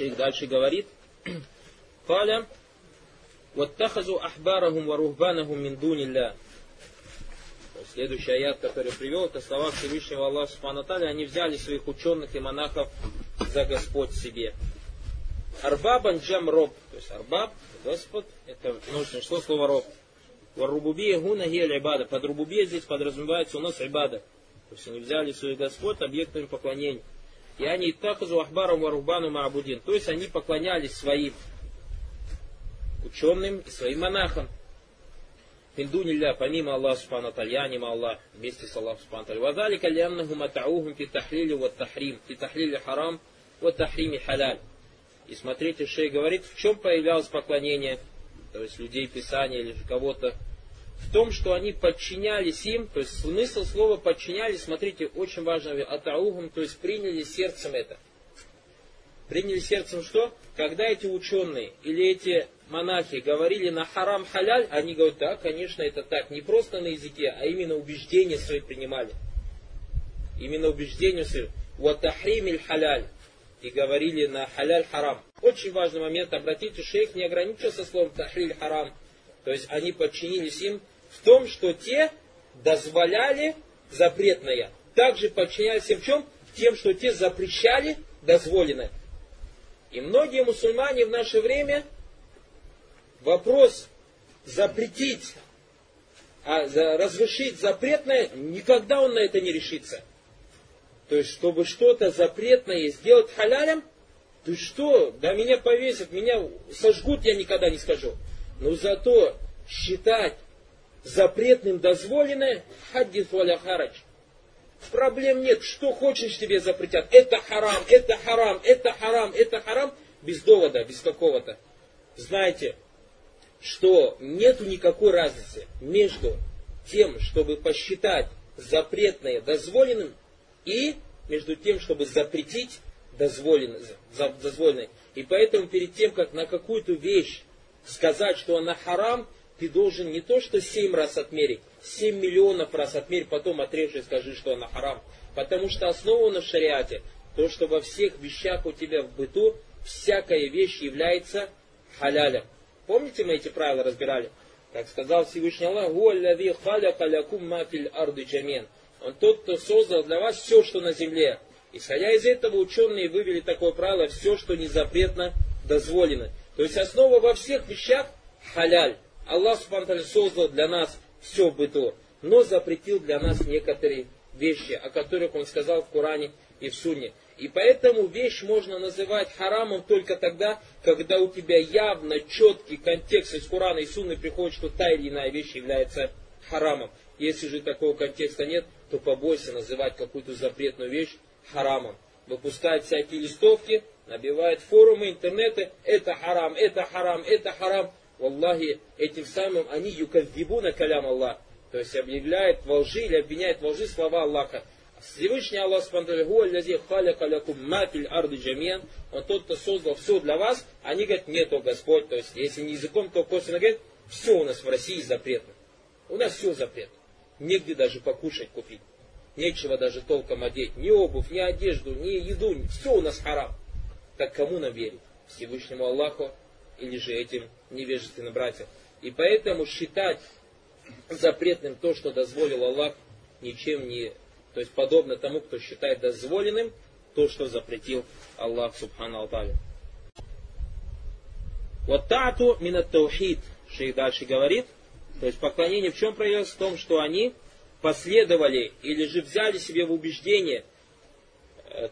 Шейх дальше говорит, Каля, «Ваттахазу ахбарахум ва рухбанахум мин дунилля». Следующий аят, который привел, это слова Всевышнего Аллаха Субхану они взяли своих ученых и монахов за Господь себе. Арбабан джам роб, то есть арбаб, Господь, это нужно что слово роб. Варубубия гуна гель ибада. Под рубубия здесь подразумевается у нас ибада. То есть они взяли своих господ объектами поклонения. И они такзу ахбарам варубану маабудин. То есть они поклонялись своим ученым и своим монахам. Индунилля, помимо Аллаха Субхану Тальяним Аллах, вместе с Аллахом Субхану Таль. Вадали кальяннаху матаухум фи тахлили ва тахрим, фи тахлили харам, ва тахрими халяль. И смотрите, Шей говорит, в чем появлялось поклонение, то есть людей Писания или кого-то, в том, что они подчинялись им, то есть смысл слова подчинялись, смотрите, очень важно, атаугум, то есть приняли сердцем это. Приняли сердцем что? Когда эти ученые или эти монахи говорили на харам халяль, они говорят, да, конечно, это так. Не просто на языке, а именно убеждения свои принимали. Именно убеждения свои. Ватахримиль халяль. И говорили на халяль харам. Очень важный момент. Обратите, шейх не ограничился словом тахриль харам. То есть они подчинились им в том, что те дозволяли запретное. Также подчинялись им в чем? Тем, что те запрещали дозволенное. И многие мусульмане в наше время вопрос запретить, а разрешить запретное, никогда он на это не решится. То есть, чтобы что-то запретное сделать халялем, ты что, да меня повесят, меня сожгут, я никогда не скажу. Но зато считать запретным дозволенное, хаддис валя харадж. Проблем нет, что хочешь тебе запретят. Это харам, это харам, это харам, это харам, без довода, без какого-то. Знаете, что нету никакой разницы между тем, чтобы посчитать запретное дозволенным, и между тем, чтобы запретить дозволенное. И поэтому перед тем, как на какую-то вещь сказать, что она харам, ты должен не то что семь раз отмерить, семь миллионов раз отмерь, потом отрежь и скажи, что она харам. Потому что основано в шариате то, что во всех вещах у тебя в быту всякая вещь является халялем. Помните, мы эти правила разбирали? Как сказал Всевышний Аллах, Он тот, кто создал для вас все, что на земле. Исходя из этого, ученые вывели такое правило, все, что не запретно, дозволено. То есть основа во всех вещах халяль. Аллах Субхану создал для нас все в быту, но запретил для нас некоторые вещи, о которых Он сказал в Коране и в Сунне. И поэтому вещь можно называть харамом только тогда, когда у тебя явно четкий контекст из Корана и Сунны приходит, что та или иная вещь является харамом. Если же такого контекста нет, то побойся называть какую-то запретную вещь харамом. Выпускает всякие листовки, набивает форумы, интернеты, это харам, это харам, это харам. Валлахи, этим самым они юкаддибу на калям Аллах. То есть объявляет во лжи или обвиняет во лжи слова Аллаха. Всевышний Аллах арды джамиан, Он тот, кто создал все для вас, они говорят, нет, о Господь. То есть, если не языком, то косвенно говорят, все у нас в России запретно. У нас все запретно. Негде даже покушать купить. Нечего даже толком одеть. Ни обувь, ни одежду, ни еду. Все у нас харам. Так кому нам верить? Всевышнему Аллаху или же этим невежественным братьям? И поэтому считать запретным то, что дозволил Аллах, ничем не то есть подобно тому, кто считает дозволенным то, что запретил Аллах Субхану Алталя. Вот тату минат таухид, шейх дальше говорит, то есть поклонение в чем проявилось? В том, что они последовали или же взяли себе в убеждение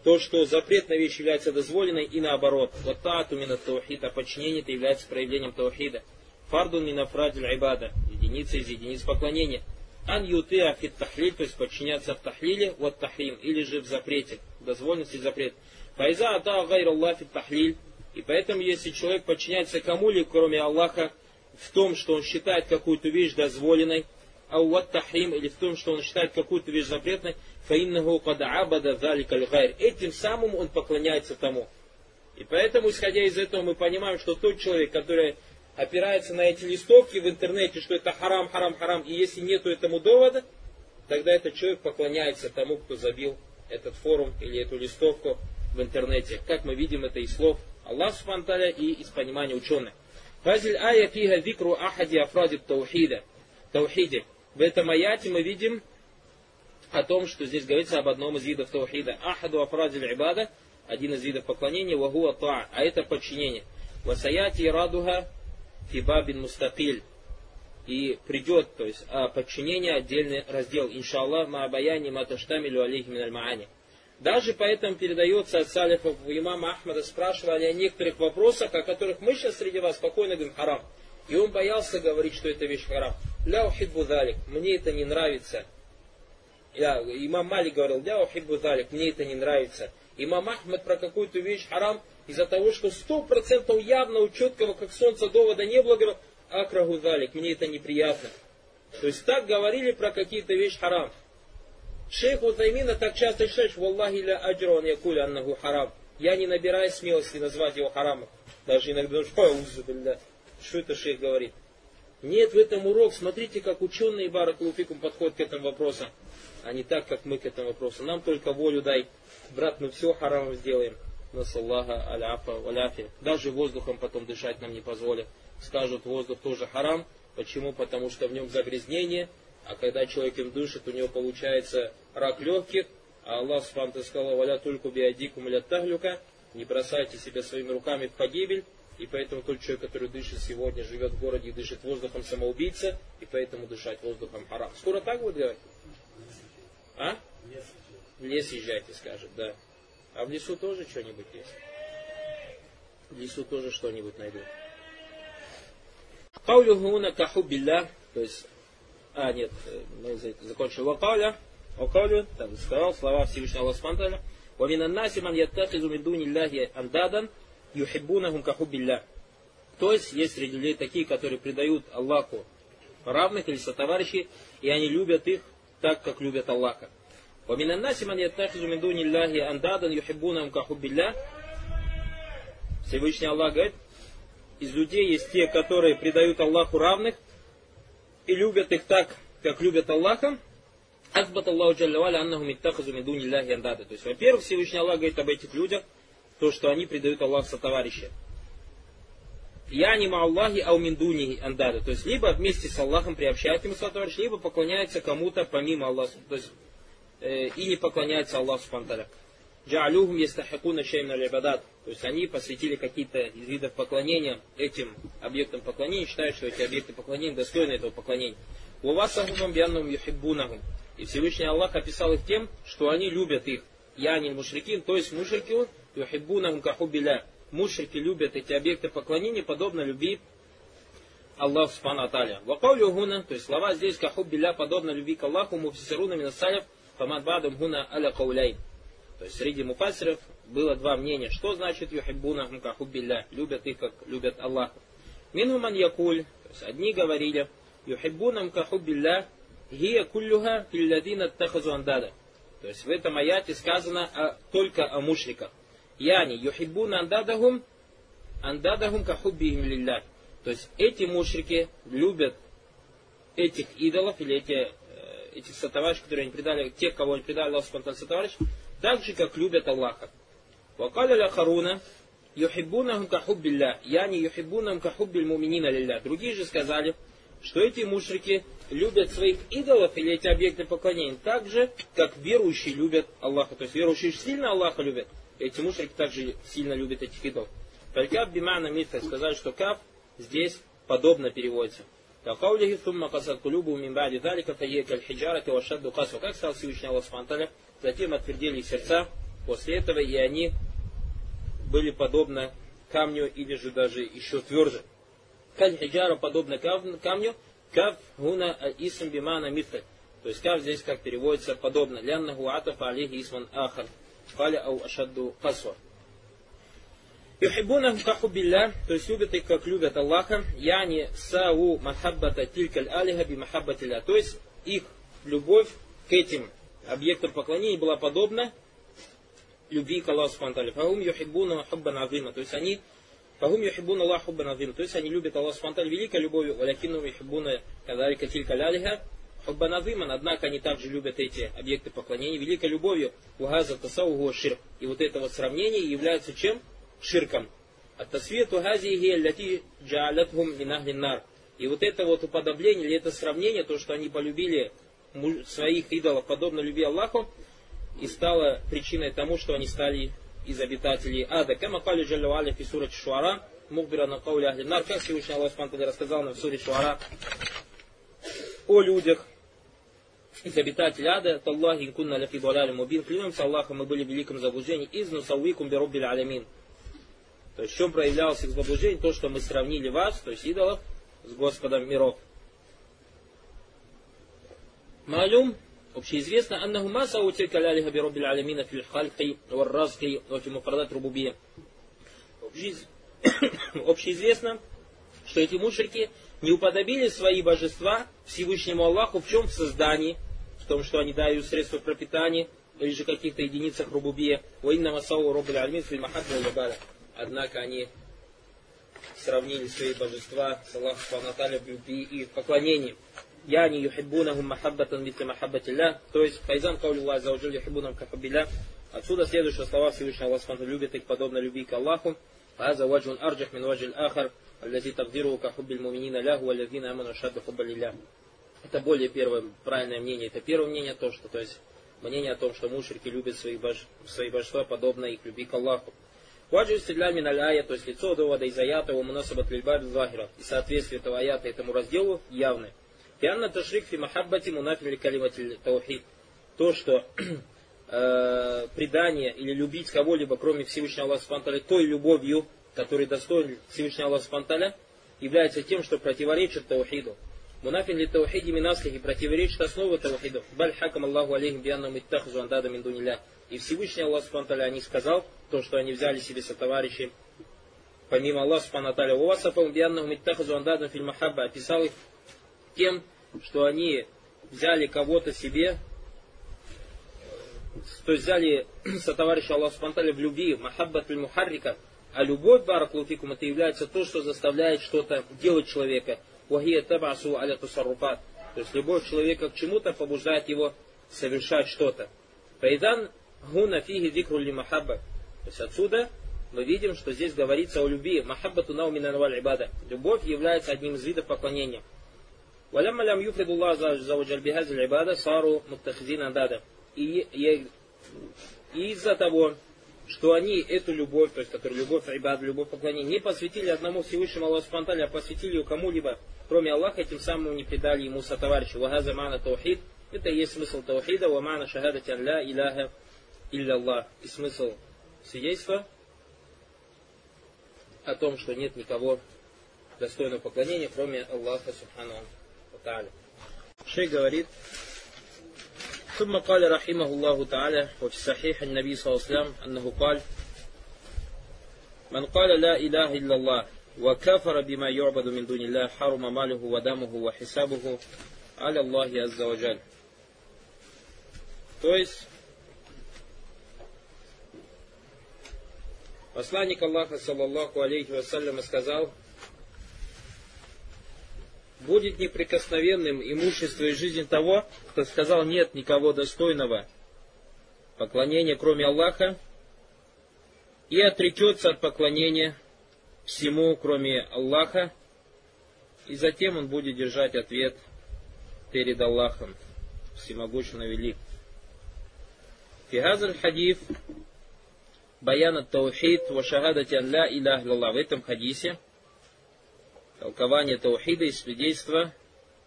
то, что запретная вещь является дозволенной, и наоборот. والطاعة من التوحيد, а подчинение это является проявлением таухида. فرد من أفراد العبادة, единица из единиц поклонения. أن يطاع في التحليل, то есть подчиняться в тахлиле, والتحريم, или же в запрете, дозволенности запрет. فإذا أطاع غير الله في التحليل, и поэтому, если человек подчиняется кому-либо, кроме Аллаха, в том, что он считает какую-то вещь дозволенной, а вот тахрим, или в том, что он считает какую-то вещь запретной, фаиннаху кад абада залика. Этим самым он поклоняется тому. И поэтому, исходя из этого, мы понимаем, что тот человек, который опирается на эти листовки в интернете, что это харам, харам, харам, и если нету этому довода, тогда этот человек поклоняется тому, кто забил этот форум или эту листовку в интернете. Как мы видим это из слов Аллах Субтитры и из понимания ученых. Фазиль ая фига викру ахади афради таухида. Таухиде. В этом аяте мы видим о том, что здесь говорится об одном из видов таухида. Ахаду афради ибада, один из видов поклонения, вагуа та, а это подчинение. Васаяти радуга фибабин мустакиль. И придет, то есть, а подчинение отдельный раздел. Иншаллах, маабаяни маташтамилю алейхи миналь. Даже поэтому передается от салифов у имама Ахмада спрашивали о некоторых вопросах, о которых мы сейчас среди вас спокойно говорим харам. И он боялся говорить, что это вещь харам. Ля ухиббу мне это не нравится. Я, имам Мали говорил, ля ухиббу залик, мне это не нравится. Имам Ахмад про какую-то вещь харам из-за того, что сто процентов явного, четкого, как солнце довода не было, говорил, акрагу залик, мне это неприятно. То есть так говорили про какие-то вещи харам. Шейх Утаймина так часто считает, «Валлахи ля аджрон якуля аннаху харам». Я не набираю смелости назвать его харамом. Даже иногда думаешь, что это шейх говорит. Нет в этом урок. Смотрите, как ученые Баракулуфикум подходят к этому вопросу. А не так, как мы к этому вопросу. Нам только волю дай. Брат, мы все харамом сделаем. Насаллаха аляфа валяфи. Даже воздухом потом дышать нам не позволят. Скажут, воздух тоже харам. Почему? Потому что в нем загрязнение, а когда человек им дышит, у него получается рак легких, а Аллах Субхану сказал, валя только биадикум или таглюка, не бросайте себя своими руками в погибель, и поэтому тот человек, который дышит сегодня, живет в городе и дышит воздухом самоубийца, и поэтому дышать воздухом харам. Скоро так будет говорить? А? В лес езжайте, скажет, да. А в лесу тоже что-нибудь есть? В лесу тоже что-нибудь найдут. Каулюхуна кахубилля, то есть а, нет, э, мы закончили. Вакаля, Вакалю, там сказал слова Всевышнего Аллаха Спанталя. ومن الناس من يتخذ من دون الله أندادا يحبونهم كحب الله. То есть есть среди людей такие, которые предают Аллаху равных или сотоварищей, и они любят их так, как любят Аллаха. ومن الناس من يتخذ من دون الله أندادا يحبونهم كحب الله. Всевышний Аллах говорит, из людей есть те, которые предают Аллаху равных, и любят их так, как любят Аллаха, Акбат Аллаху Джаллаваля Аннаху Миттахазу Мидуни Ляхи Андада. То есть, во-первых, Всевышний Аллах говорит об этих людях, то, что они предают Аллаху сотоварища. Я не Аллахи ауминдуни андада. То есть, либо вместе с Аллахом приобщают ему сотоварища, либо поклоняются кому-то помимо Аллаха. То есть, э, и не поклоняются Аллаху Субтитры. Джаалюхум ястахакуна шеймна либадат. То есть они посвятили какие-то из видов поклонения этим объектам поклонения, считают, что эти объекты поклонения достойны этого поклонения. Увасахумам бианнум юхиббунахум. И Всевышний Аллах описал их тем, что они любят их. Я не мушрикин, то есть мушрики юхиббунахум кахубиля. Мушрики любят эти объекты поклонения, подобно любви Аллаху Субхану Аталя. Вакаулю гуна, то есть слова здесь кахубиля, подобно любви к Аллаху, муфсируна минасалев, фамадбадам гуна аля кауляйн. То есть среди муфасиров было два мнения. Что значит юхиббуна кахубилля? Любят их, как любят Аллаха. Минхуман якуль. То есть одни говорили, юхиббуна кахубилля гия куллюха филладина тахазу андада. То есть в этом аяте сказано только о мушриках. Яни юхиббуна андадахум андадахум кахуббихим лилля. То есть эти мушрики любят этих идолов или эти, э, этих сотоварищей, которые они предали, тех, кого они предали Аллаху сотоварищ, так же, как любят Аллаха. Вакаля ля харуна, юхиббунахум кахуббилля, яни юхиббунахум кахуббиль муминина лилля. Другие же сказали, что эти мушрики любят своих идолов или эти объекты поклонения так же, как верующие любят Аллаха. То есть верующие сильно Аллаха любят, эти мушрики также сильно любят этих идолов. Талькав бимана митха сказали, что кав здесь подобно переводится. Каулихи сумма касат кулюбу мин бади залика фае каль хиджара кавашадду касу. Как сказал Всевышний Аллах Субтитры, Затем отвердили их сердца после этого, и они были подобны камню или же даже еще тверже. Каль хиджара подобно камню, кав гуна исм бимана митха. То есть кав здесь как переводится подобно. Ляннаху атафа алейхи исман ахар. Каля ау ашадду касва. Юхибунахум кахубилля, то есть любят их, как любят Аллаха, яни сау махаббата тилькаль алиха би махаббатилля. То есть их любовь к этим объектом поклонения была подобна любви к Аллаху Субхану Фахум юхиббуна хуббан азима. То есть они Фахум юхиббуна Аллах хуббан азима. То есть они любят Аллах Субхану великой любовью, валякину юхиббуна кадарика тилька лялиха хуббан азиман. Однако они также любят эти объекты поклонения великой любовью. Угаза тасаугу ширк. И вот это вот сравнение является чем? Ширком. Ат-тасвияту газихи лати джаалятхум нар. И вот это вот уподобление, или это сравнение, то, что они полюбили своих идолов, подобно любви Аллаху, и стало причиной тому, что они стали из обитателей ада. Кама кали джаллю аля фи сурат Шуара, мухбира на каули ахли нар, как Всевышний Аллах рассказал нам в суре Шуара о людях, из обитателей ада, Таллахи инкунна ляфи даляли мубин, клянемся Аллахом, мы были в великом заблуждении, из нусауикум бироббиль алямин. То есть в чем проявлялось их заблуждение? То, что мы сравнили вас, то есть идолов, с Господом миров. Малюм, общеизвестно, аннаху маса утилька лялиха бироббиль алямина фил хальки, варразки, вафи муфрадат рубубия. Общеизвестно, что эти мушрики не уподобили свои божества Всевышнему Аллаху в чем? В создании, в том, что они дают средства пропитания, или же каких-то единицах рубубия. Уинна масау роббель альмин филь Однако они сравнили свои божества с Аллахом Субхану в любви и в поклонении. Я не юхиббунахум махаббатан митля махаббатилля. То есть, файзан каули Аллах зауджил юхиббунахум кахабилля. Отсюда следует, что слова Всевышнего Аллаха любит их подобно любви к Аллаху. هذا وجه أرجح من وجه الآخر الذي تقديره كحب المؤمنين له والذين آمنوا شد حب لله. это более первое правильное мнение. Это первое мнение, то, что, то есть мнение о том, что мушрики любят свои, бож, свои божества, подобно их любви к Аллаху. Ваджу истилля мин аль то есть лицо довода из аята, у мунасабат лильбаб захира. И соответствие этого аята этому разделу явное. Фианна ташрик фи махаббати мунафили калимати таухид. То, что э, предание или любить кого-либо, кроме Всевышнего Аллаха Субтитры, той любовью, который достоин Всевышнего Аллаха Субтитры, является тем, что противоречит таухиду. Мунафин ли таухиди минаслихи противоречит основе таухиду. Баль хакам Аллаху алейхим бианнам иттахзу андада мин дунилля. И Всевышний Аллах Субтитры не сказал то, что они взяли себе сотоварищи. Помимо Аллаха Субтитры, у вас бианнам иттахзу андада филь махабба описал их тем, что они взяли кого-то себе, то есть взяли сотоварища Аллаха Субтитры в любви, махаббат мухаррика, а любовь, баракулуфикум, это является то, что заставляет что-то делать человека. Вахия табасу аля тусарруфат. То есть любовь человека к чему-то побуждает его совершать что-то. Файдан гуна фиги викру ли махабба. То есть отсюда мы видим, что здесь говорится о любви. Махаббату наумина ибада. Любовь является одним из видов поклонения. ولما لم يفرد الله عز وجل بهذه العبادة صاروا متخذين أندادا. И, и, и из-за того, что они эту любовь, то есть которую любовь ибад, любовь поклонения, не посвятили одному Всевышнему Аллаху Спантале, а посвятили ее кому-либо, кроме Аллаха, тем самым не предали ему сотоварища. Вагаза мана таухид, это и есть смысл таухида, ва мана шахадати ля иляха илля Аллах. И смысл свидетельства о том, что нет никого достойного поклонения, кроме Аллаха Субхану Тааля. Шей говорит, ثم قال رحمه الله تعالى وفي صحيح النبي صلى الله عليه وسلم أنه قال من قال لا إله إلا الله وكفر بما يعبد من دون الله حرم ماله ودمه وحسابه على الله عز وجل То есть, посланник Аллаха, саллаллаху алейхи вассалям, сказал, будет неприкосновенным имущество и жизнь того, кто сказал нет никого достойного поклонения, кроме Аллаха, и отречется от поклонения всему, кроме Аллаха, и затем он будет держать ответ перед Аллахом, всемогущим и велик. Фигазаль хадиф баян таухид ва шахадати ан ла илях В этом хадисе толкование таухида и свидетельство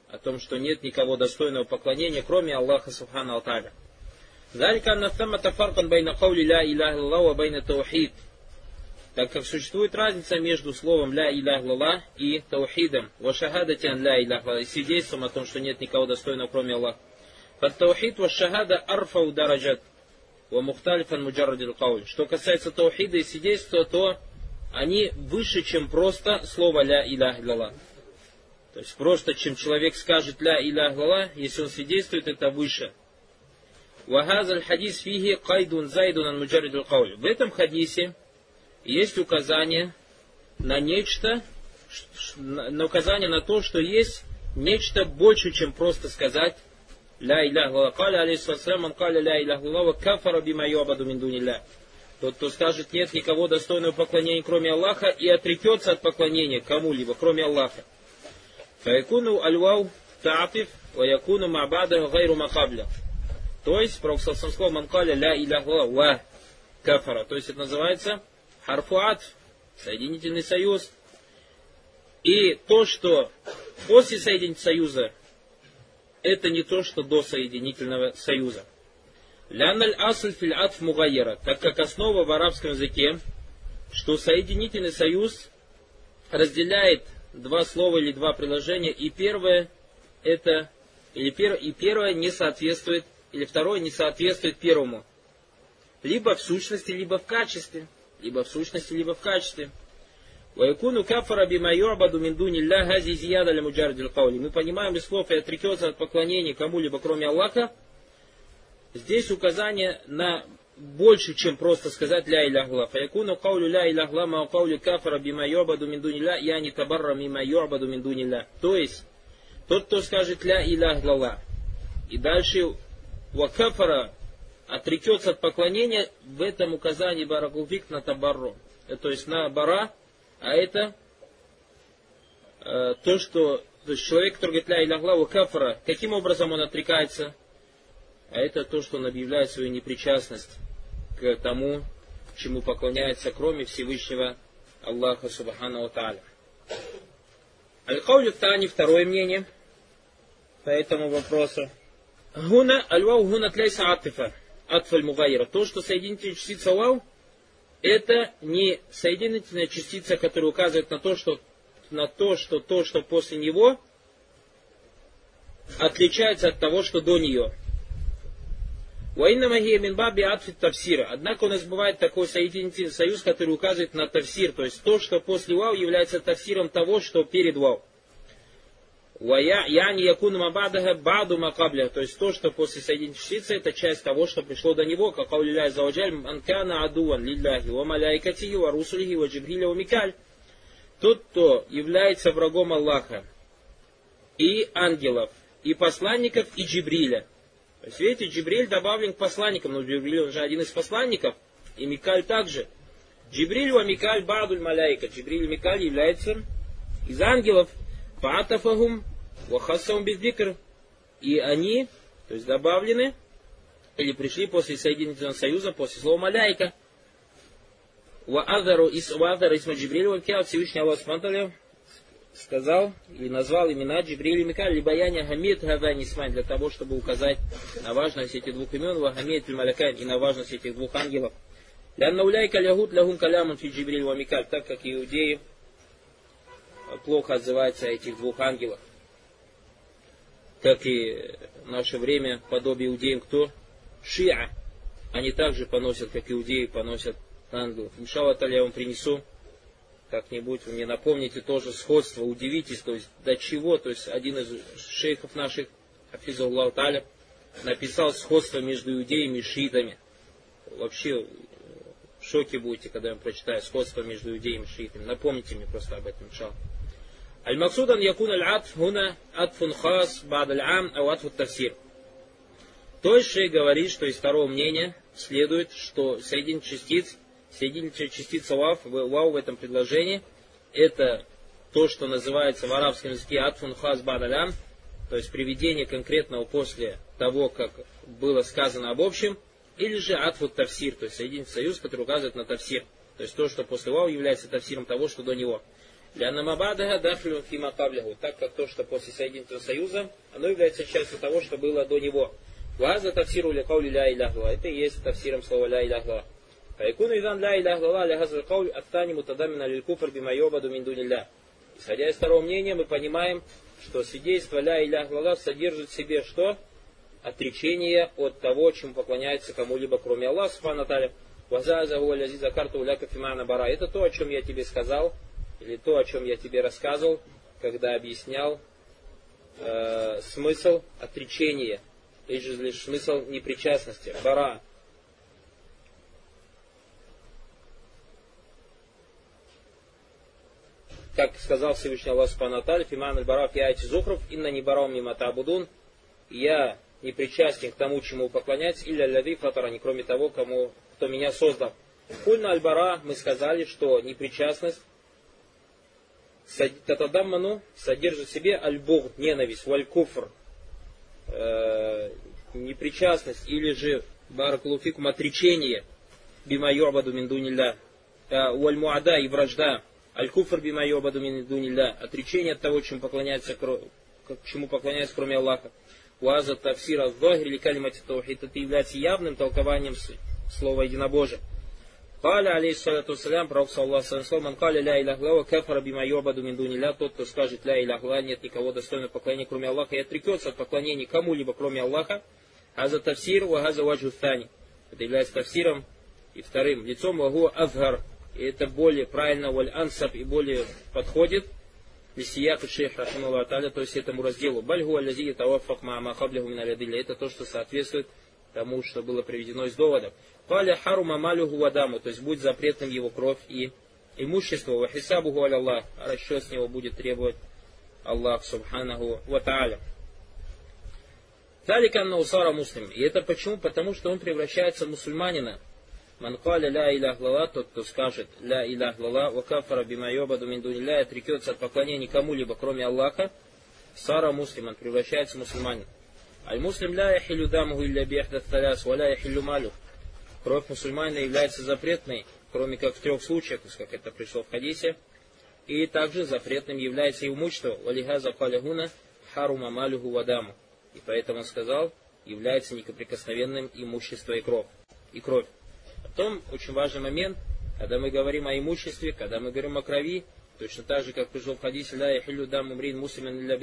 о том, что нет никого достойного поклонения, кроме Аллаха Субхану Алталя. ذلك أن ثمة فرقا بين قول لا إله إلا الله وبين التوحيد так как существует разница между словом «ля илях лала» и таухидом, «вашахадатян ля илях лала» и свидетельством о том, что нет никого достойного, кроме Аллаха. Фаттаухид вашахада арфау дараджат, ва мухталифан муджаррадил кауль. Что касается таухида и свидетельства, то они выше, чем просто слово «ля илях лала». То есть просто, чем человек скажет «ля илях лала», если он свидетельствует, это выше. Фиги кайдун зайдун ан муджаридул кауль. В этом хадисе есть указание на нечто, на указание на то, что есть нечто больше, чем просто сказать «Ля лала». Каля алейхиссалам, каля ля лала, кафара бима юабаду мин дунилля. Тот, кто скажет, нет никого достойного поклонения, кроме Аллаха, и отрекется от поклонения кому-либо, кроме Аллаха. Фаякуну альвау таатиф, ваякуну мабада гайру макабля. То есть, Пророк сказал, манкаля ля иляхла ва кафара. То есть, это называется харфуат, соединительный союз. И то, что после соединительного союза, это не то, что до соединительного союза. Ляналь асль филь атф мугайера, так как основа в арабском языке, что соединительный союз разделяет два слова или два предложения, и первое это, или пер, и первое не соответствует, или второе не соответствует первому. Либо в сущности, либо в качестве. Либо в сущности, либо в качестве. Вайкуну кафара бима юрбаду мин дуни хази зияда ля муджардил Мы понимаем из слов и отрекется от поклонения кому-либо кроме Аллаха, Здесь указание на больше, чем просто сказать ля иля гла. Фаякуну каулю ля иля гла ма каулю кафара бима йобаду мин ля я не табарра мима йобаду мин ля. То есть, тот, кто скажет ля иля глала, и дальше ва отрекется от поклонения, в этом указании баракулфик на табарро. Э, то есть на бара, а это э, то, что то есть человек, который говорит ля иля гла, кафара, каким образом он отрекается? А это то, что он объявляет свою непричастность к тому, чему поклоняется, кроме Всевышнего Аллаха Субхану Тааля. Аль-Каулю Тани, второе мнение по этому вопросу. Гуна, аль-вау гуна тляйса атифа, атфаль мугайра. То, что соединительная частица вау, это не соединительная частица, которая указывает на то, что на то, что то, что после него, отличается от того, что до нее. Ваинна магия минбаби атфит тавсира. Однако у нас бывает такой соединительный союз, который указывает на тавсир, то есть то, что после вау является тавсиром того, что перед вау. Яни якуну мабадаха баду макабля, то есть то, что после соединительного это часть того, что пришло до него, как аулиляй заваджаль, анкана адуан лилляхи, ва маляйкатихи, ва русулихи, ва джибриля. Тот, кто является врагом Аллаха, и ангелов, и посланников, и Джибриля. То есть, видите, Джибриль добавлен к посланникам, но Джибриль он же один из посланников, и Микаль также. Джибриль ва Микаль бадуль маляйка. Джибриль и Микаль являются из ангелов. Фаатафахум ва хасаум бездикр. И они, то есть добавлены, или пришли после Соединительного Союза, после слова маляйка. Ва азару исма Джибриль ва Всевышний Аллах Субтитры сказал и назвал имена Джибриль и Микаль, либо Яня Хамид Гадани Исмайн, для того, чтобы указать на важность этих двух имен, Вахамид Малякайн, и на важность этих двух ангелов. Лянна уляйка лягут лягун калямун фи Джибриль так как иудеи плохо отзываются о этих двух ангелах. Как и в наше время подобие иудеям кто? Шиа. Они также поносят, как иудеи поносят ангелов. Иншаллах, я вам принесу как-нибудь вы мне напомните тоже сходство, удивитесь, то есть до чего, то есть один из шейхов наших, Хафизуллах Таля, написал сходство между иудеями и шиитами. Вообще в шоке будете, когда я прочитаю сходство между иудеями и шиитами. Напомните мне просто об этом, иншаллах. المقصود أن يكون العطف هنا عطف خاص بعد العام أو عطف التفسير. То есть шейх говорит, что из второго мнения следует, что соединение частиц Соединительная частица вав, вау в этом предложении, это то, что называется в арабском языке атфун хаз бадалям, то есть приведение конкретного после того, как было сказано об общем, или же атфут тавсир, то есть соединительный союз, который указывает на тавсир. То есть то, что после вау является тавсиром того, что до него. Для намабадаха дахлю фима так как то, что после соединительного союза, оно является частью того, что было до него. Ваза тавсиру ля каули Это и есть тавсиром слова ля иляхва. Файкуну идан ля илях лала ля хазр кауль аттани мутадамина лиль куфр бима йобаду мин дунилля. Исходя из второго мнения, мы понимаем, что свидетельство ля илях лала содержит в себе что? Отречение от того, чему поклоняется кому-либо, кроме Аллаха, субхану таля. бара. Это то, о чем я тебе сказал, или то, о чем я тебе рассказывал, когда объяснял э, смысл отречения, или же лишь смысл непричастности, бара. как сказал Всевышний Аллах Субхану Фиман аль-Бара фиайти зухров, инна не барам мимо табудун, я не причастен к тому, чему поклоняться, или фатара, не кроме того, кому, кто меня создал. Кульна аль-бара мы сказали, что непричастность татадамману содержит в себе аль-буг, ненависть, валь-куфр, э, непричастность или же баракулуфикум отречение бима ю'баду мин дунилля, э, валь-муада и вражда, аль-куфр бима ю'баду мин дунилля, отречение от того, чему поклоняется, чему поклоняется кроме Аллаха. Уаза тавсира в или калимати это является явным толкованием слова единобожия. Каля, алейхиссалату салям, пророк саллаху салям, ман каля ля илях лава кафара бима йобаду мин дуниля, тот, кто скажет ля илях нет никого достойного поклонения, кроме Аллаха, и отрекется от поклонения кому-либо, кроме Аллаха, а за тавсир, ва за ваджу Это является тавсиром и вторым лицом вагу азгар. И это более правильно, валь ансаб, и более подходит Лисияту шейх Рахималла Аталя, то есть этому разделу. Бальгу алязия тавафак маама хаблиху мин Это то, что соответствует тому, что было приведено из доводов. Фаля харума малюху вадаму, то есть будет запретным его кровь и имущество. Вахисабуху Аллах, а расчет с него будет требовать Аллах Субханаху Ва Тааля. Таликан усара муслим. И это почему? Потому что он превращается в мусульманина. Манкаля ля илях лала, тот, кто скажет ля илях лала, вакафара бима йобаду мин дуниля, отрекется от поклонения кому-либо, кроме Аллаха, сара муслим, он превращается в мусульманин. Аль-муслим ля яхилю дамуху илля бихдат таляс, ва ля яхилю малюх. Кровь мусульманина является запретной, кроме как в трех случаях, как это пришло в хадисе. И также запретным является и имущество. Валихаза калягуна харума малюху вадаму. И поэтому он сказал, является некоприкосновенным имущество и кровь. И кровь. Потом очень важный момент, когда мы говорим о имуществе, когда мы говорим о крови, точно так же, как пришло в хадисе «Ля яхилю дам умрин мусульман ля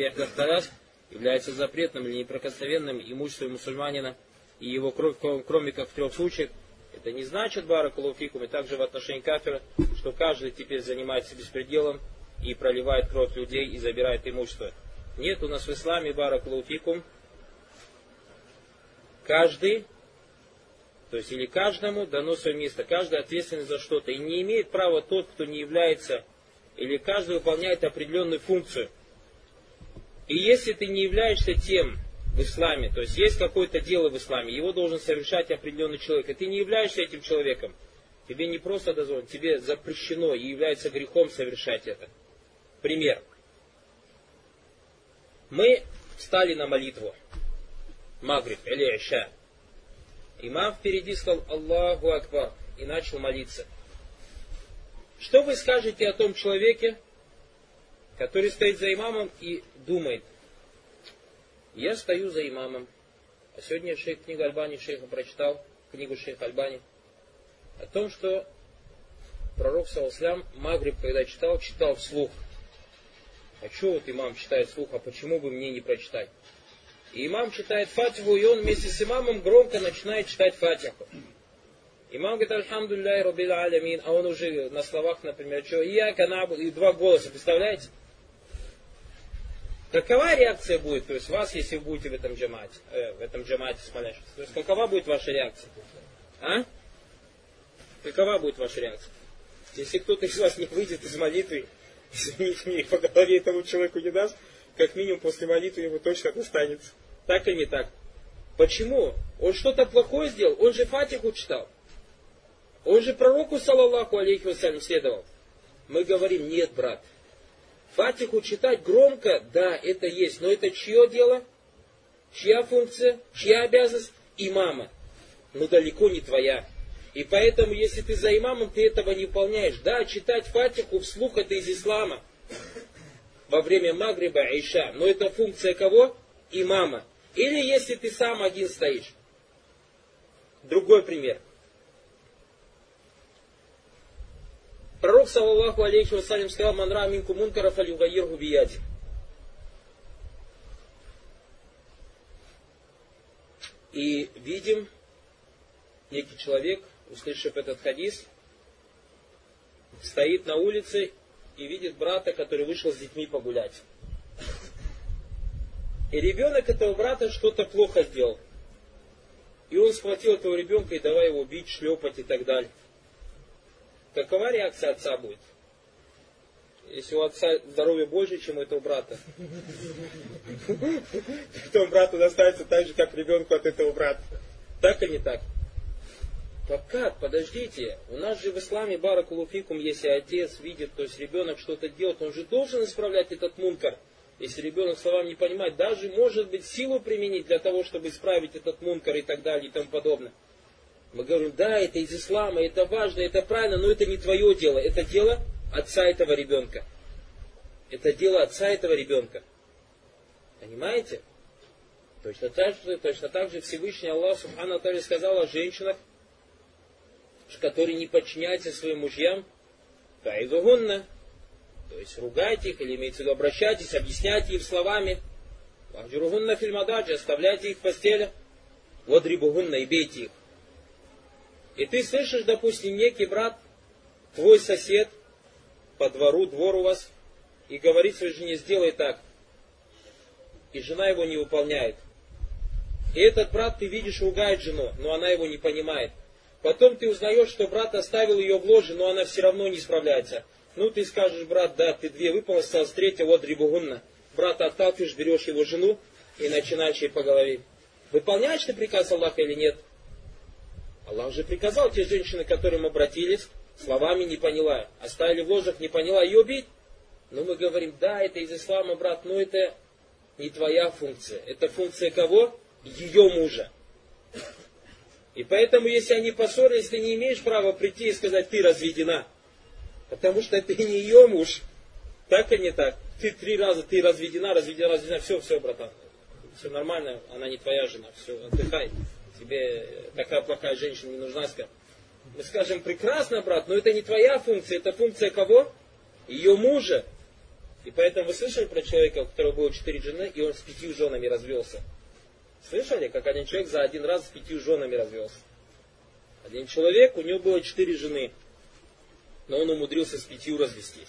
является запретным или неприкосновенным имуществом мусульманина и его кровь, кроме как в трех случаях, это не значит, баракалуфикум, и также в отношении кафира, что каждый теперь занимается беспределом и проливает кровь людей и забирает имущество. Нет, у нас в исламе баракалуфикум каждый, то есть или каждому дано свое место, каждый ответственен за что-то. И не имеет права тот, кто не является, или каждый выполняет определенную функцию. И если ты не являешься тем, в исламе. То есть есть какое-то дело в исламе, его должен совершать определенный человек. И ты не являешься этим человеком. Тебе не просто дозволено, тебе запрещено и является грехом совершать это. Пример. Мы встали на молитву. Магриб или Иша. Имам впереди сказал Аллаху Акбар и начал молиться. Что вы скажете о том человеке, который стоит за имамом и думает, я стою за имамом. А сегодня шейх книгу Альбани шейха прочитал, книгу шейха Альбани, о том, что пророк Саласлям Магриб, когда читал, читал вслух. А что вот имам читает вслух, а почему бы мне не прочитать? И имам читает фатиху, и он вместе с имамом громко начинает читать фатиху. Имам говорит, Альхамдулляй, Рабил Алямин, а он уже на словах, например, что, я канабу, и два голоса, представляете? Какова реакция будет, то есть вас, если вы будете в этом джамате, э, в этом джамате смолящихся? То есть какова будет ваша реакция? А? Какова будет ваша реакция? Если кто-то из вас не выйдет из молитвы, извините по голове этому человеку не даст, как минимум после молитвы ему точно достанется. Так или не так? Почему? Он что-то плохое сделал? Он же Фатиху читал. Он же пророку, саллаллаху алейхи вассалям, следовал. Мы говорим, нет, брат, Фатиху читать громко, да, это есть, но это чье дело? Чья функция? Чья обязанность? Имама. Но далеко не твоя. И поэтому, если ты за имамом, ты этого не выполняешь. Да, читать Фатиху вслух это из ислама. Во время Магриба, Иша. Но это функция кого? Имама. Или если ты сам один стоишь. Другой пример. Пророк, саллаллаху алейхи вассалям, сказал, манра минку мункара фалюгаиргу бияди. И видим, некий человек, услышав этот хадис, стоит на улице и видит брата, который вышел с детьми погулять. И ребенок этого брата что-то плохо сделал. И он схватил этого ребенка и давай его бить, шлепать и так далее какова реакция отца будет? Если у отца здоровье больше, чем у этого брата, то брату достанется так же, как ребенку от этого брата. Так или не так? Пока, подождите, у нас же в исламе баракулуфикум, если отец видит, то есть ребенок что-то делает, он же должен исправлять этот мункар. Если ребенок словами не понимает, даже может быть силу применить для того, чтобы исправить этот мункар и так далее и тому подобное. Мы говорим, да, это из ислама, это важно, это правильно, но это не твое дело, это дело отца этого ребенка. Это дело отца этого ребенка. Понимаете? Точно так же, точно так же Всевышний Аллах Субхану сказал о женщинах, которые не подчиняются своим мужьям, таидугунна, то есть ругайте их, или имеется в виду обращайтесь, объясняйте им словами, вахджуругунна фильмададжи, оставляйте их в постели, водрибугунна и бейте их. И ты слышишь, допустим, некий брат, твой сосед, по двору, двор у вас, и говорит своей жене, сделай так. И жена его не выполняет. И этот брат, ты видишь, ругает жену, но она его не понимает. Потом ты узнаешь, что брат оставил ее в ложе, но она все равно не справляется. Ну, ты скажешь, брат, да, ты две выполнил, осталось третья, вот дрибугунна. Брата отталкиваешь, берешь его жену и начинаешь ей по голове. Выполняешь ты приказ Аллаха или нет? Аллах же приказал те женщины, к которым обратились, словами не поняла, оставили в ложах, не поняла, ее убить. Но мы говорим, да, это из ислама, брат, но это не твоя функция. Это функция кого? Ее мужа. И поэтому, если они поссорились, ты не имеешь права прийти и сказать, ты разведена. Потому что ты не ее муж. Так и не так. Ты три раза, ты разведена, разведена, разведена. Все, все, братан. Все нормально, она не твоя жена. Все, отдыхай. Тебе такая плохая женщина не нужна. Мы скажем, прекрасно, брат, но это не твоя функция. Это функция кого? Ее мужа. И поэтому вы слышали про человека, у которого было четыре жены, и он с пятью женами развелся. Слышали, как один человек за один раз с пятью женами развелся? Один человек, у него было четыре жены, но он умудрился с пятью развестись.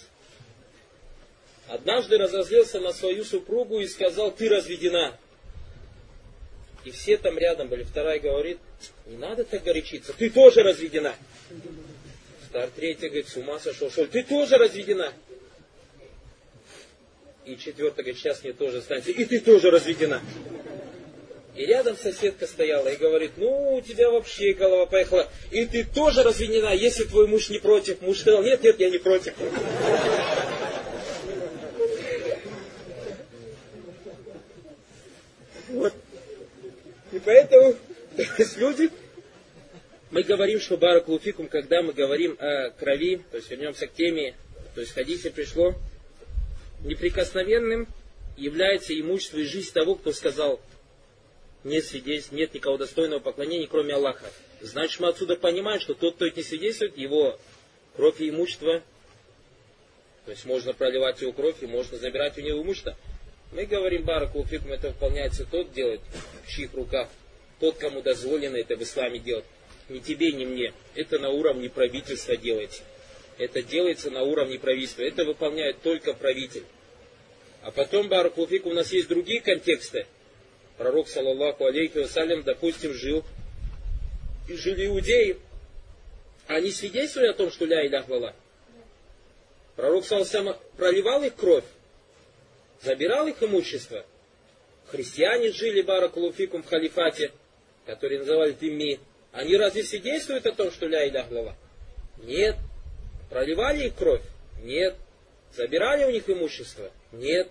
Однажды разозлился на свою супругу и сказал, ты разведена. И все там рядом были. Вторая говорит, не надо так горячиться, ты тоже разведена. Стар третья говорит, с ума сошел, что ты тоже разведена. И четвертая говорит, сейчас мне тоже станется, и ты тоже разведена. И рядом соседка стояла и говорит, ну, у тебя вообще голова поехала. И ты тоже разведена, если твой муж не против. Муж сказал, нет, нет, я не против. Вот. Поэтому люди, мы говорим, что баракулуфикум, когда мы говорим о крови, то есть вернемся к теме, то есть в хадисе пришло, неприкосновенным является имущество и жизнь того, кто сказал, нет свидетельств, нет никого достойного поклонения, кроме Аллаха. Значит, мы отсюда понимаем, что тот, кто это не свидетельствует, его кровь и имущество, то есть можно проливать его кровь и можно забирать у него имущество. Мы говорим, баракулфикум, это выполняется тот делает, в чьих руках, тот, кому дозволено это в исламе делать. Не тебе, не мне. Это на уровне правительства делается. Это делается на уровне правительства. Это выполняет только правитель. А потом, баракулфик, у нас есть другие контексты, пророк, саллаллаху алейхи вассалям, допустим, жил, и жили иудеи, они свидетельствовали о том, что ля илях лала. Пророк, саллаллаху проливал их кровь, забирал их имущество. Христиане жили, баракулуфикум, в халифате, который называли Тимми. Они разве свидетельствуют о том, что ля илях лала? Нет. Проливали их кровь? Нет. Забирали у них имущество? Нет.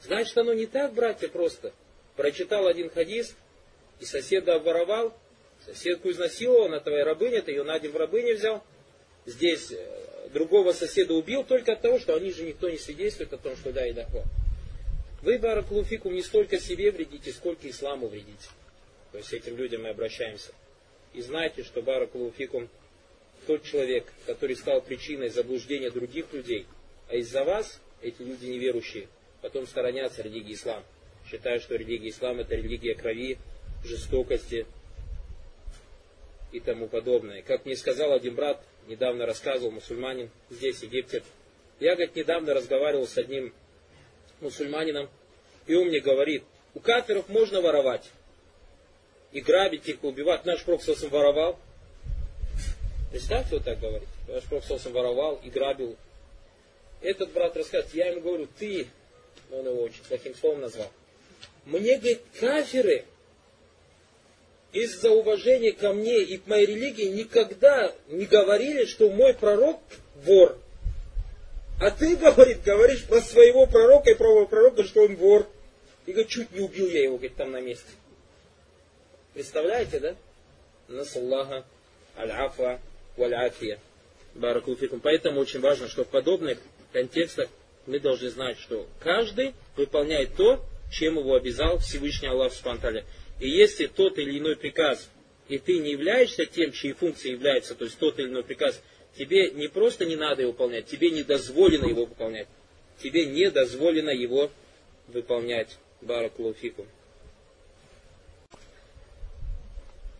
Значит, оно не так, братья, просто прочитал один хадис, и соседа обворовал, соседку изнасиловал, она твоя рабыня, ты ее на день в рабыне взял. Здесь э, другого соседа убил только от того, что они же никто не свидетельствует о том, что да и дахва. Вы, Баракулуфикум, не столько себе вредите, сколько исламу вредите. То есть этим людям мы обращаемся. И знайте, что Баракулуфикум тот человек, который стал причиной заблуждения других людей, а из-за вас эти люди неверующие потом сторонятся религии ислама считают, что религия ислам это религия крови, жестокости и тому подобное. Как мне сказал один брат, недавно рассказывал, мусульманин здесь, в Египте, я, говорит, недавно разговаривал с одним мусульманином, и он мне говорит, у кафиров можно воровать, и грабить их, убивать. Наш Пророк воровал. Представьте, вот так говорит. Наш Пророк воровал и грабил. Этот брат рассказывает, я ему говорю, ты, он его очень плохим словом назвал. Мне, говорит, каферы из-за уважения ко мне и к моей религии никогда не говорили, что мой пророк вор. А ты, говорит, говоришь про своего пророка и про пророка, что он вор. И говорит, чуть не убил я его, говорит, там на месте. Представляете, да? Насаллаха аль-афа валь-афия. Баракулфикум. Поэтому очень важно, что в подобных контекстах мы должны знать, что каждый выполняет то, чем его обязал Всевышний Аллах Субтитры. И если тот или иной приказ, и ты не являешься тем, чьей функцией является, то есть тот или иной приказ, тебе не просто не надо его выполнять, тебе не дозволено его выполнять. Тебе не дозволено его выполнять. Баракулуфику.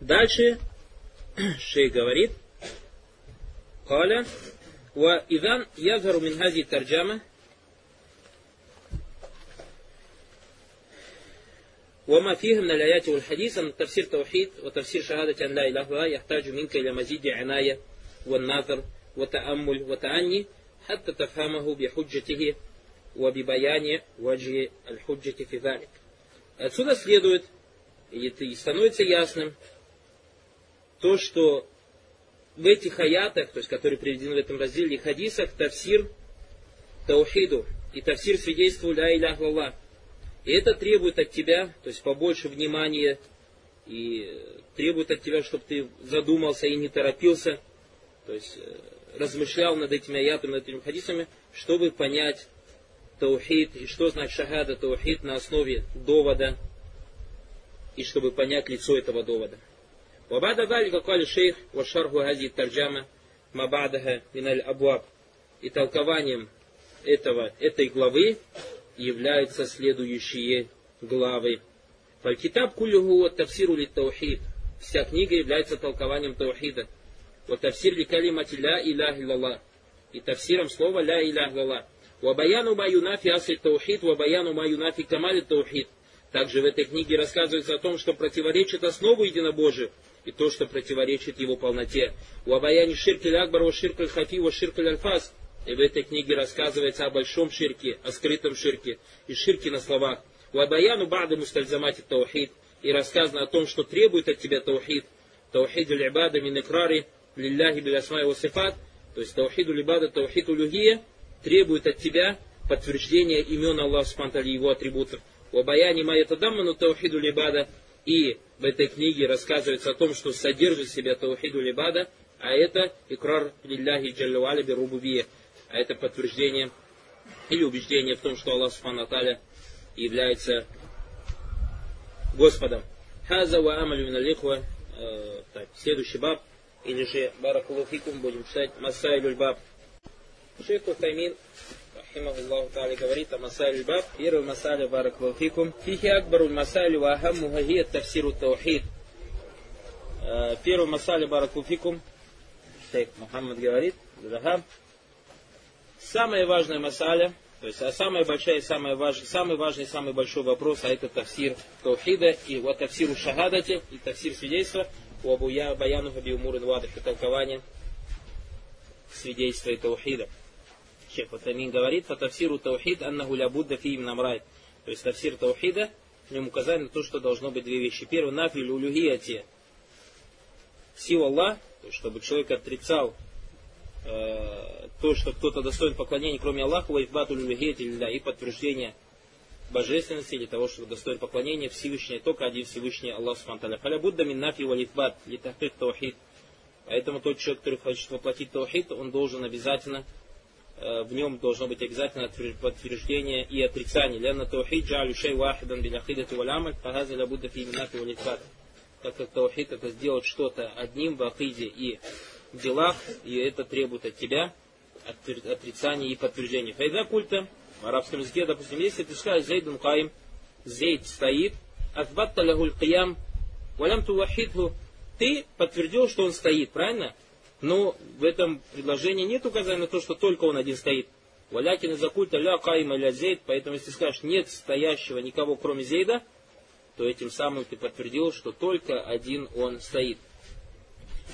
Дальше шей говорит, قال وإذا يظهر من هذه الترجمة وما فيه من الآيات والحديث أن تفسير توحيد وتفسير شهادة أن لا إله إلا الله يحتاج منك إلى مزيد عناية والنظر وتأمل وتأني حتى تفهمه بحجته وببيان وجه الحجة في ذلك. Отсюда следует, и становится ясным, то, что в этих аятах, то есть которые приведены в этом разделе хадисах, тавсир таухиду и тавсир свидетельству ля илях Аллах. И это требует от тебя, то есть побольше внимания, и требует от тебя, чтобы ты задумался и не торопился, то есть э, размышлял над этими аятами, над этими хадисами, чтобы понять таухид, и что значит шахада таухид на основе довода, и чтобы понять лицо этого довода. وبعد ذلك قال الشيخ وشرح هذه الترجمة ما بعدها من الأبواب и толкованием этого, этой главы являются следующие главы. Фалькитаб кулюху от тавсиру ли таухид. Вся книга является толкованием таухида. Тавсир ли калимати ля илях илlallah. И тавсиром слова ля илях илlallah. Вабаяну ма юнафи асли таухид, вабаяну ма юнафи камали таухид. Также в этой книге рассказывается о том, что противоречит основу единобожия и то, что противоречит его полноте. У Абаяни ширки акбар, у ширк хафи, у ширк альфас. И в этой книге рассказывается о большом ширке, о скрытом ширке и ширке на словах. У Абаяну бады мустальзамати таухид. И рассказано о том, что требует от тебя таухид. Таухид аль-ибада мин икрари лилляхи билясма его сифат. То есть таухид аль-ибада, таухид улюхия требует от тебя подтверждения имен Аллаха Субтитры его атрибутов. У Абаяни ма ятадамману таухид аль-ибада. И в этой книге рассказывается о том, что содержит в себе таухиду либада, а это икрар лилляхи джаллавали бирубубия, а это подтверждение или убеждение в том, что Аллах Субхану является Господом. Хаза ва амалю э, так, следующий баб, или же баракулуфикум будем читать Масайлюль баб. Шейх Утаймин рахимахуллаху та'ala говорит о масале баб. Первый масале бараквалфикум. Фихи акбаруль масалю ва ахаммуха хия тавсиру таухид. Первый масале бараквалфикум. Шейх Мухаммад говорит. Самая важная масаля, то есть а самая большая самая важная, самый важный самый большой вопрос, а это тафсир таухида и вот тафсиру шахадати, и тафсир свидетельства, у Абуя Баяну Хабиумурин Вадах и толкование свидетельства и таухида. Шейх Утамин говорит, фатафсиру таухид аннаху ля будда фи имна мрай. То есть тафсир таухида, в нем указание на то, что должно быть две вещи. Первое, нафиль улюхияти. Сил Аллах, то есть, чтобы человек отрицал э, то, что кто-то достоин поклонения, кроме Аллаха, и подтверждение божественности или того, что достоин поклонения Всевышний, только один Всевышний Аллах Субтитры. Халя Будда мин нафи валифбат, литахтык таухид. Поэтому тот человек, который хочет воплотить таухид, он должен обязательно Э, в нем должно быть обязательно подтверждение и отрицание. Ляна таухид джалю шей вахидан валь амаль, фагаза ля будда фи минати валифат. Так как таухид это сделать что-то одним в ахиде и в делах, и это требует от тебя отрицания и подтверждения. Файда культа, в арабском языке, допустим, если ты скажешь Зейдун Каим, Зейд стоит, Азбатта лягуль киям, валям тувахидху, ты подтвердил, что он стоит, правильно? Но в этом предложении нет указания на то, что только он один стоит. Валякин из закульта ля кайма ля зейд, поэтому если скажешь нет стоящего никого кроме зейда, то этим самым ты подтвердил, что только один он стоит.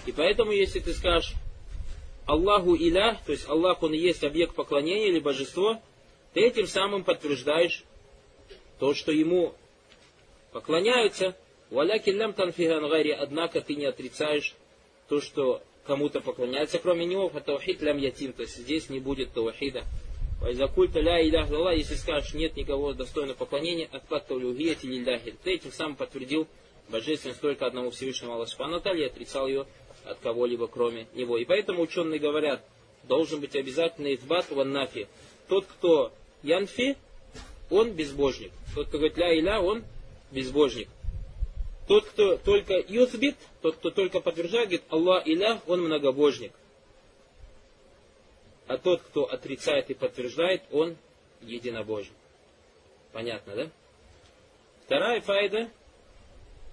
И поэтому, если ты скажешь Аллаху иля, то есть Аллах он и есть объект поклонения или божество, ты этим самым подтверждаешь то, что ему поклоняются, Валяки лям танфиган однако ты не отрицаешь то, что кому-то поклоняется, кроме него, фатаухид лям ятим, то есть здесь не будет таухида. Вайзакульта ля илях если скажешь нет никого достойного поклонения, отпадта улюгияти лилляхи, ты этим самым подтвердил божественность только одного Всевышнего Субхану и отрицал ее от кого-либо кроме него. И поэтому ученые говорят, должен быть обязательно итбат ваннафи. Тот, кто янфи, он безбожник. Тот, кто говорит ля иля, он безбожник. Тот, кто только юсбит, тот, кто только подтверждает, говорит Аллах иля, он многобожник. А тот, кто отрицает и подтверждает, он единобожник. Понятно, да? Вторая файда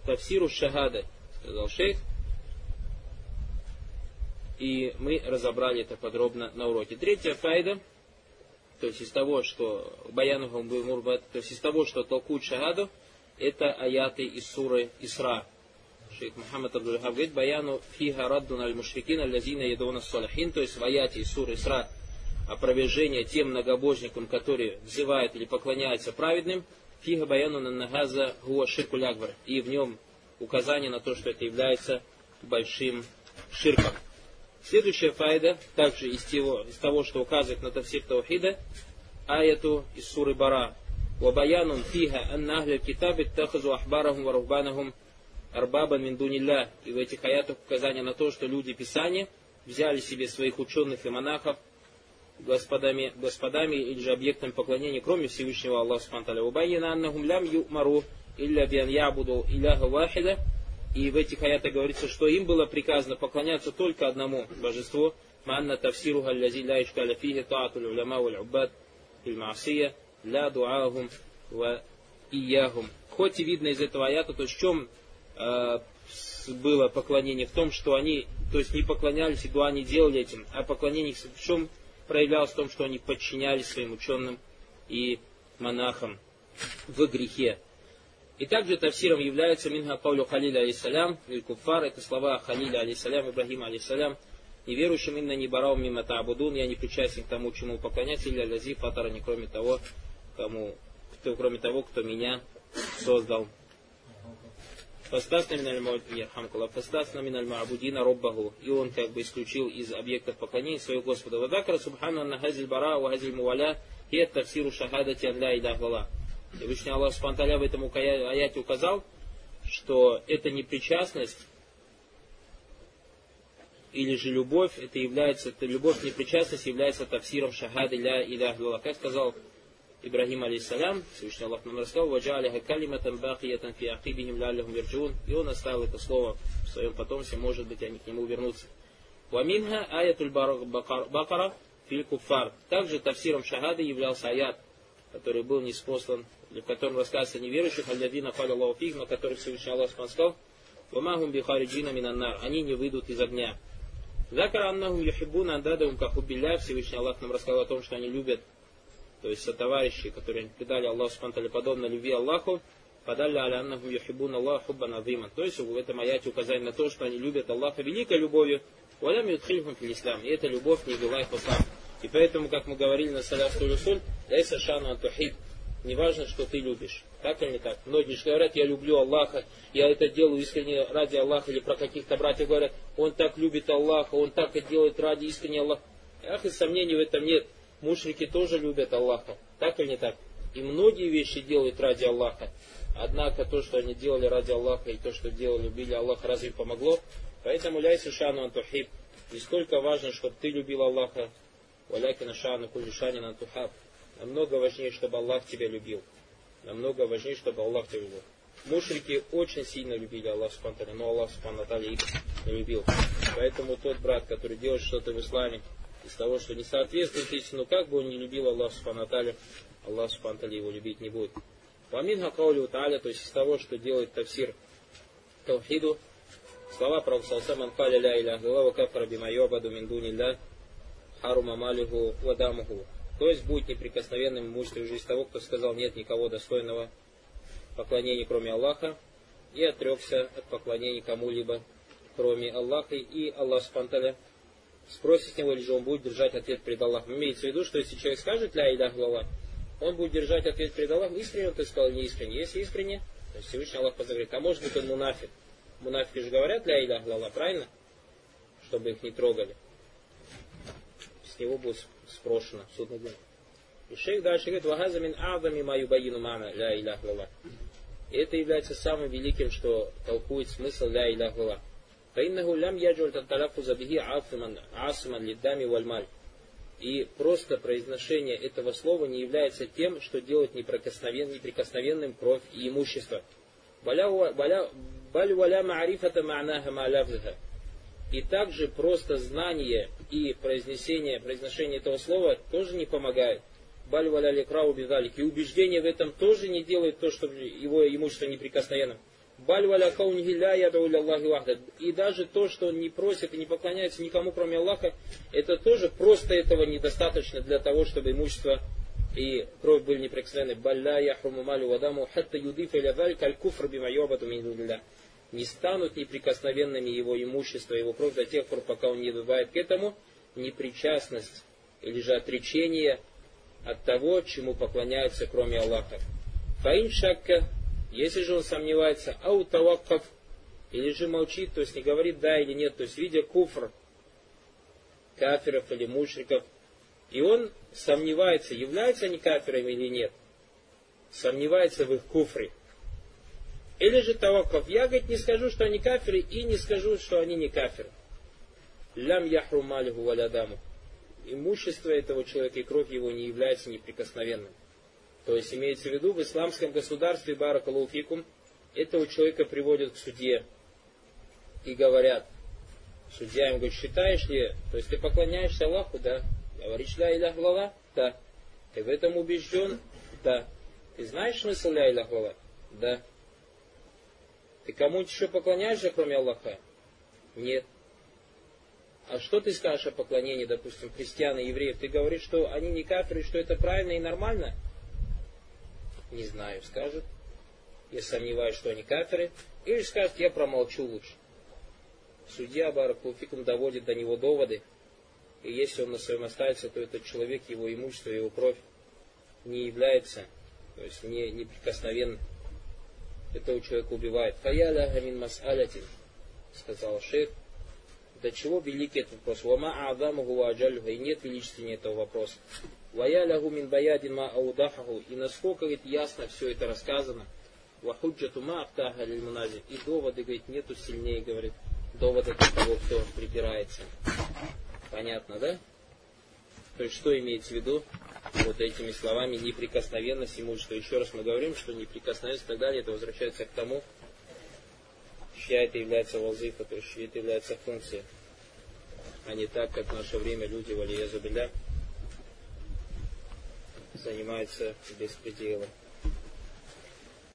Тавсиру Шахада, сказал шейх. И мы разобрали это подробно на уроке. Третья файда, то есть из того, что Баяну Мурбат, то есть из того, что толкует Шагаду, это аяты из суры Исра. Шейх Мухаммад Абдулхаб говорит, Баяну фиха раддун аль мушрикин аль-лазина ядуна салахин, то есть в аяте из суры Исра опровержение тем многобожникам, которые взывают или поклоняются праведным, фига баяну на нагаза гуа ширкуль И в нем указание на то, что это является большим ширком. Следующая файда, также из того, из того что указывает на тафсир Таухида, аяту из суры Бара. وبيان فيها أن أهل الكتاب اتخذوا أحبارهم ورهبانهم أربابا من دون الله. И в этих аятах указание на то, что люди Писания взяли себе своих ученых и монахов господами, господами или же объектами поклонения, кроме Всевышнего Аллаха Субхану Убайина аннахум лям юмару илля биан ябуду иляха вахида. и в этих аятах говорится, что им было приказано поклоняться только одному божеству. Манна тавсиру галлязи ла ишкаля фиhi таатуль уляма валь уббад иль маасия ля дуахум ва иягум. Хоть и видно из этого аята, то есть в чем э, было поклонение? В том, что они, то есть не поклонялись и дуа не делали этим, а поклонение в чем проявлялось в том, что они подчинялись своим ученым и монахам в грехе. И также тавсиром является Минха Каулю Халиля алейсалям, или Куфар, это слова Халиля алейсалям, Ибрахима алейсалям, неверующим именно не барау мимо таабудун, я не причастен к тому, чему поклоняться, или алязи фатара, не кроме того, кому, кто, кроме того, кто меня создал. Фастасна миналь ма'абудина роббаху. И он как бы исключил из объектов поклонения своего Господа. Вадакара субхану анна хазиль бара ва хазиль муаля и тавсиру шахадати ан вала. И Вышний Аллах Субхану в этом аяте указал, что это не причастность или же любовь, это является, это любовь, непричастность является тавсиром шахады ля илях вала. Как сказал Ибрагим алейсалям, Всевышний Аллах нам рассказал, «Ваджалиха калиматан бахиятан фи акибихим ляллахум верджун». И он оставил это слово в своем потомстве, может быть, они к нему вернутся. Ваминха аятуль бакара филь куфар. Также тавсиром шахады являлся аят, который был неспослан, в котором рассказывается о неверующих, аль-ядина халя Аллаху фиг, на которых Всевышний Аллах сказал, «Вамахум бихариджина минаннар». Они не выйдут из огня. Закара аннахум юхибуна андадахум кахубилля. Всевышний Аллах нам рассказал о том, что они любят то есть сотоварищи, которые предали Аллаху Субтитры подобно любви Аллаху, подали аляннахум юхибун Аллах хуббан азима. То есть в этом аяте указание на то, что они любят Аллаха великой любовью, валям ютхильхум фил ислам. И эта любовь не вела их в. И поэтому, как мы говорили на салясту русуль, лейса шану антухид. Не важно, что ты любишь. Так или не так? Многие же говорят, я люблю Аллаха, я это делаю искренне ради Аллаха, или про каких-то братьев говорят, он так любит Аллаха, он так это делает ради искренне Аллаха. Ах, и сомнений в этом нет. Мушрики тоже любят Аллаха. Так или не так? И многие вещи делают ради Аллаха. Однако то, что они делали ради Аллаха, и то, что делали, любили Аллаха, разве помогло? Поэтому ляйсу шану антухиб. Не столько важно, чтобы ты любил Аллаха, валякина шану кулишанин антухаб. Намного важнее, чтобы Аллах тебя любил. Намного важнее, чтобы Аллах тебя любил. Мушрики очень сильно любили Аллах Субхану но Аллах Субхану их не любил. Поэтому тот брат, который делает что-то в исламе, из того, что не соответствует истину, как бы он не любил Аллах Субхану Аллах Субхану его любить не будет. Вамин Хакаулю Тааля, то есть из того, что делает тавсир Тавхиду, слова про Салсам Анкаля ля иля галава кафара бимайобаду миндуни ля харума малиху вадамуху. То есть будет неприкосновенным имуществом жизнь того, кто сказал нет никого достойного поклонения, кроме Аллаха, и отрекся от поклонения кому-либо, кроме Аллаха, и Аллах Субхану спросит с него, или же он будет держать ответ перед Аллахом. Имеется в виду, что если человек скажет ля илях Аллах, он будет держать ответ перед Аллахом, искренне он ты сказал, не искренне. Если искренне, То Всевышний Аллах говорит, а может быть он мунафик. Мунафики же говорят ля иля глава, правильно? Чтобы их не трогали него будет спрошено в судный день. И шейх дальше говорит, вагаза мин адами маю баину мана ля илях лала. И это является самым великим, что толкует смысл ля илях лала. Фаиннаху лям яджуль татталяфу забихи асман лидами вальмаль. И просто произношение этого слова не является тем, что делает неприкосновенным кровь и имущество. Баль валя маарифата маанаха маалявзиха. И также просто знание и произнесение, произношение этого слова тоже не помогает. Баль валя лекрау бидалик. И убеждение в этом тоже не делает то, чтобы его имущество неприкосновенным. Баль валя каунихи ля Аллахи вахда. И даже то, что он не просит и не поклоняется никому, кроме Аллаха, это тоже просто этого недостаточно для того, чтобы имущество и кровь были неприкосновенны. Балля яхруму малю вадаму хатта юдифа иля аль куфр бима йобату Не станут неприкосновенными его имущество, его кровь до тех пор, пока он не добавит к этому непричастность или же отречение от того, чему поклоняются, кроме Аллаха. Фаин шакка если же он сомневается, ау таваккав, или же молчит, то есть не говорит да или нет, то есть видя куфр кафиров или мушриков, и он сомневается, являются они кафирами или нет, сомневается в их куфре. Или же таваккав, я, говорит, не скажу, что они кафиры, и не скажу, что они не кафиры. Лям яхру малиху валядаму. Имущество этого человека и кровь его не является неприкосновенным. То есть имеется в виду, в исламском государстве Баракалуфикум этого человека приводят к суде и говорят, судья ему говорит, считаешь ли, то есть ты поклоняешься Аллаху, да? Говоришь, ля илях глава? Да. Ты в этом убежден? Да. Ты знаешь смысл ля илях глава? Да. Ты кому-нибудь еще поклоняешься, кроме Аллаха? Нет. А что ты скажешь о поклонении, допустим, христиан и евреев? Ты говоришь, что они не кафиры, что это правильно и нормально? не знаю, скажет, я сомневаюсь, что они каферы, или скажет, я промолчу лучше. Судья Баракулфикум доводит до него доводы, и если он на своем остается, то этот человек, его имущество, его кровь не является, то есть не, неприкосновенно. Этого человека убивает. Фаяля гамин мас'алятин, сказал шейх. До чего великий этот вопрос? Вама а'адамуху ва и нет величественнее этого вопроса. Ваялягу мин баядин ма аудахаху. И насколько, говорит, ясно все это рассказано. Вахуджату ма ахтаха лильмунази. И доводы, говорит, нету сильнее, говорит, довода для того, кто припирается. Понятно, да? То есть, что имеется в виду вот этими словами неприкосновенность имущества. Еще раз мы говорим, что неприкосновенность и так далее, это возвращается к тому, чья это является волзифа, то есть чья это является функция. А не так, как в наше время люди, валия забиля, занимаются беспределом.